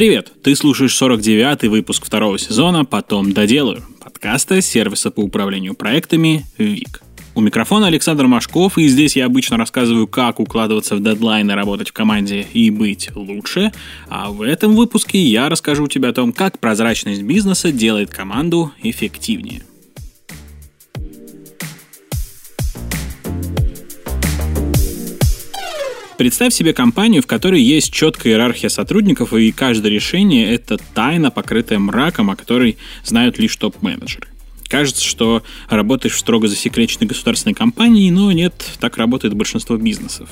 Привет! Ты слушаешь 49-й выпуск второго сезона «Потом доделаю» подкаста сервиса по управлению проектами ВИК. У микрофона Александр Машков, и здесь я обычно рассказываю, как укладываться в дедлайны, работать в команде и быть лучше. А в этом выпуске я расскажу тебе о том, как прозрачность бизнеса делает команду эффективнее. Представь себе компанию, в которой есть четкая иерархия сотрудников, и каждое решение — это тайна, покрытая мраком, о которой знают лишь топ-менеджеры. Кажется, что работаешь в строго засекреченной государственной компании, но нет, так работает большинство бизнесов.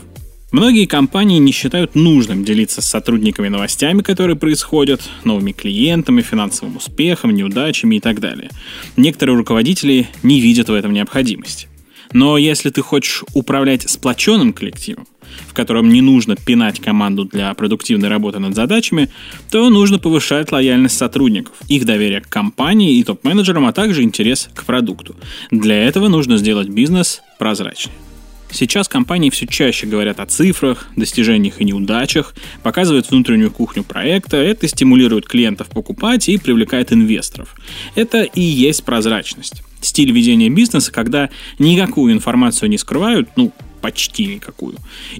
Многие компании не считают нужным делиться с сотрудниками новостями, которые происходят, новыми клиентами, финансовым успехом, неудачами и так далее. Некоторые руководители не видят в этом необходимости. Но если ты хочешь управлять сплоченным коллективом, в котором не нужно пинать команду для продуктивной работы над задачами, то нужно повышать лояльность сотрудников, их доверие к компании и топ-менеджерам, а также интерес к продукту. Для этого нужно сделать бизнес прозрачнее. Сейчас компании все чаще говорят о цифрах, достижениях и неудачах, показывают внутреннюю кухню проекта, это стимулирует клиентов покупать и привлекает инвесторов. Это и есть прозрачность. Стиль ведения бизнеса, когда никакую информацию не скрывают, ну, почти никакую.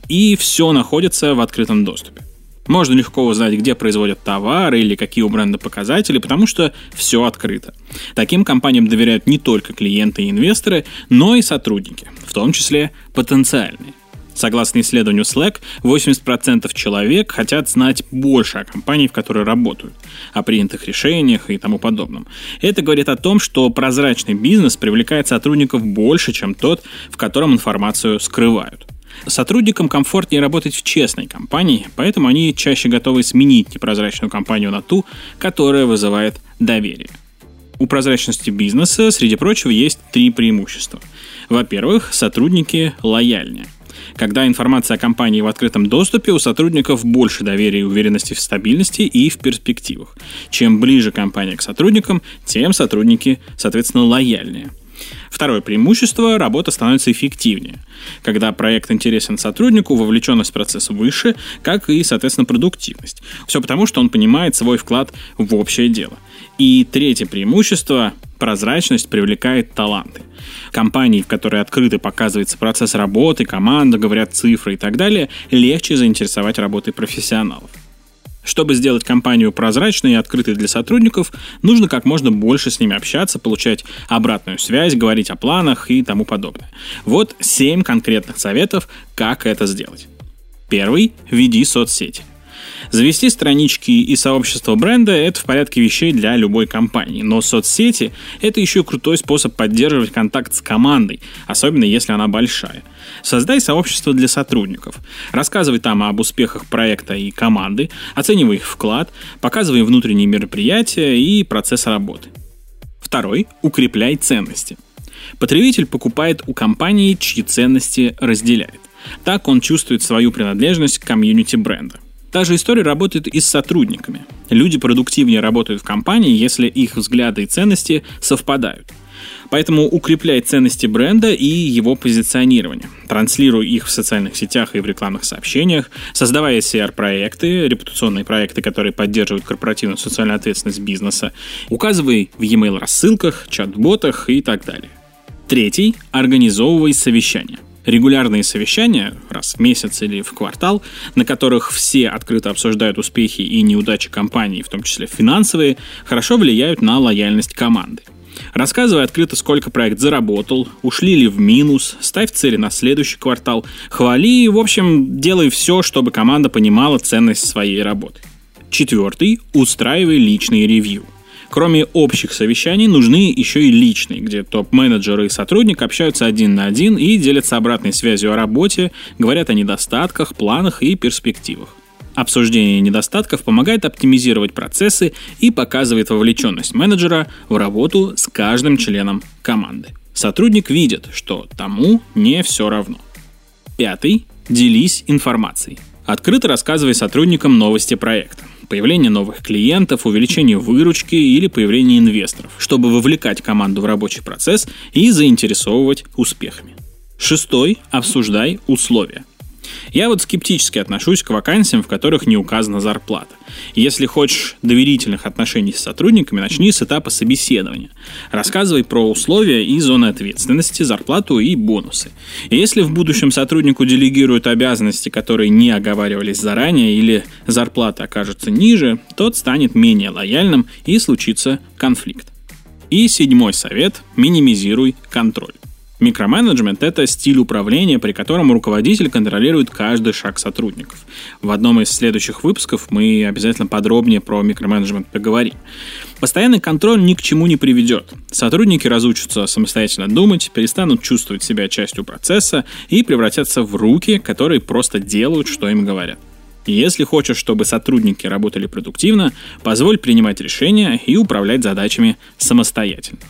И все находится в открытом доступе. Можно легко узнать, где производят товары или какие у бренда показатели, потому что все открыто. Таким компаниям доверяют не только клиенты и инвесторы, но и сотрудники, в том числе потенциальные. Согласно исследованию Slack, 80% человек хотят знать больше о компании, в которой работают, о принятых решениях и тому подобном. Это говорит о том, что прозрачный бизнес привлекает сотрудников больше, чем тот, в котором информацию скрывают. Сотрудникам комфортнее работать в честной компании, поэтому они чаще готовы сменить непрозрачную компанию на ту, которая вызывает доверие. У прозрачности бизнеса, среди прочего, есть три преимущества. Во-первых, сотрудники лояльнее. Когда информация о компании в открытом доступе, у сотрудников больше доверия и уверенности в стабильности и в перспективах. Чем ближе компания к сотрудникам, тем сотрудники, соответственно, лояльнее. Второе преимущество – работа становится эффективнее. Когда проект интересен сотруднику, вовлеченность в процесс выше, как и, соответственно, продуктивность. Все потому, что он понимает свой вклад в общее дело. И третье преимущество – прозрачность привлекает таланты. Компании, в которой открыто показывается процесс работы, команда, говорят цифры и так далее, легче заинтересовать работой профессионалов. Чтобы сделать компанию прозрачной и открытой для сотрудников, нужно как можно больше с ними общаться, получать обратную связь, говорить о планах и тому подобное. Вот 7 конкретных советов, как это сделать. Первый – веди соцсети. Завести странички и сообщество бренда – это в порядке вещей для любой компании, но соцсети – это еще крутой способ поддерживать контакт с командой, особенно если она большая. Создай сообщество для сотрудников. Рассказывай там об успехах проекта и команды, оценивай их вклад, показывай внутренние мероприятия и процесс работы. Второй – укрепляй ценности. Потребитель покупает у компании, чьи ценности разделяет. Так он чувствует свою принадлежность к комьюнити бренда. Та же история работает и с сотрудниками. Люди продуктивнее работают в компании, если их взгляды и ценности совпадают. Поэтому укрепляй ценности бренда и его позиционирование. Транслируй их в социальных сетях и в рекламных сообщениях, создавая CR-проекты, репутационные проекты, которые поддерживают корпоративную социальную ответственность бизнеса, указывай в e-mail рассылках, чат-ботах и так далее. Третий – организовывай совещания регулярные совещания, раз в месяц или в квартал, на которых все открыто обсуждают успехи и неудачи компании, в том числе финансовые, хорошо влияют на лояльность команды. Рассказывай открыто, сколько проект заработал, ушли ли в минус, ставь цели на следующий квартал, хвали и, в общем, делай все, чтобы команда понимала ценность своей работы. Четвертый – устраивай личные ревью – Кроме общих совещаний, нужны еще и личные, где топ-менеджеры и сотрудник общаются один на один и делятся обратной связью о работе, говорят о недостатках, планах и перспективах. Обсуждение недостатков помогает оптимизировать процессы и показывает вовлеченность менеджера в работу с каждым членом команды. Сотрудник видит, что тому не все равно. Пятый. Делись информацией. Открыто рассказывай сотрудникам новости проекта появление новых клиентов, увеличение выручки или появление инвесторов, чтобы вовлекать команду в рабочий процесс и заинтересовывать успехами. Шестой. Обсуждай условия. Я вот скептически отношусь к вакансиям, в которых не указана зарплата. Если хочешь доверительных отношений с сотрудниками, начни с этапа собеседования. Рассказывай про условия и зоны ответственности, зарплату и бонусы. И если в будущем сотруднику делегируют обязанности, которые не оговаривались заранее, или зарплата окажется ниже, тот станет менее лояльным и случится конфликт. И седьмой совет – минимизируй контроль. Микроменеджмент – это стиль управления, при котором руководитель контролирует каждый шаг сотрудников. В одном из следующих выпусков мы обязательно подробнее про микроменеджмент поговорим. Постоянный контроль ни к чему не приведет. Сотрудники разучатся самостоятельно думать, перестанут чувствовать себя частью процесса и превратятся в руки, которые просто делают, что им говорят. Если хочешь, чтобы сотрудники работали продуктивно, позволь принимать решения и управлять задачами самостоятельно.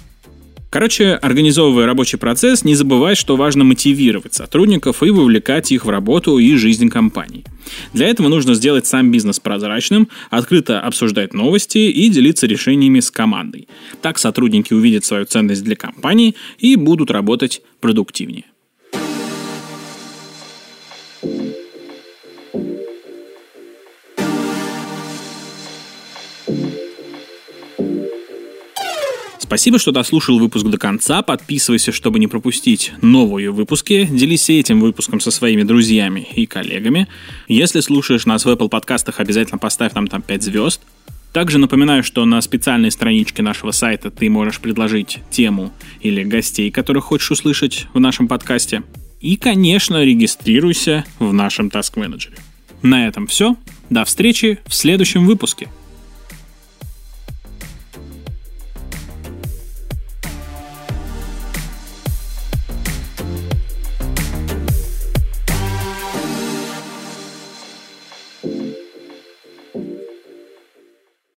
Короче, организовывая рабочий процесс, не забывай, что важно мотивировать сотрудников и вовлекать их в работу и жизнь компании. Для этого нужно сделать сам бизнес прозрачным, открыто обсуждать новости и делиться решениями с командой. Так сотрудники увидят свою ценность для компании и будут работать продуктивнее. Спасибо, что дослушал выпуск до конца. Подписывайся, чтобы не пропустить новые выпуски. Делись этим выпуском со своими друзьями и коллегами. Если слушаешь нас в Apple подкастах, обязательно поставь нам там 5 звезд. Также напоминаю, что на специальной страничке нашего сайта ты можешь предложить тему или гостей, которых хочешь услышать в нашем подкасте. И, конечно, регистрируйся в нашем Task Manager. На этом все. До встречи в следующем выпуске.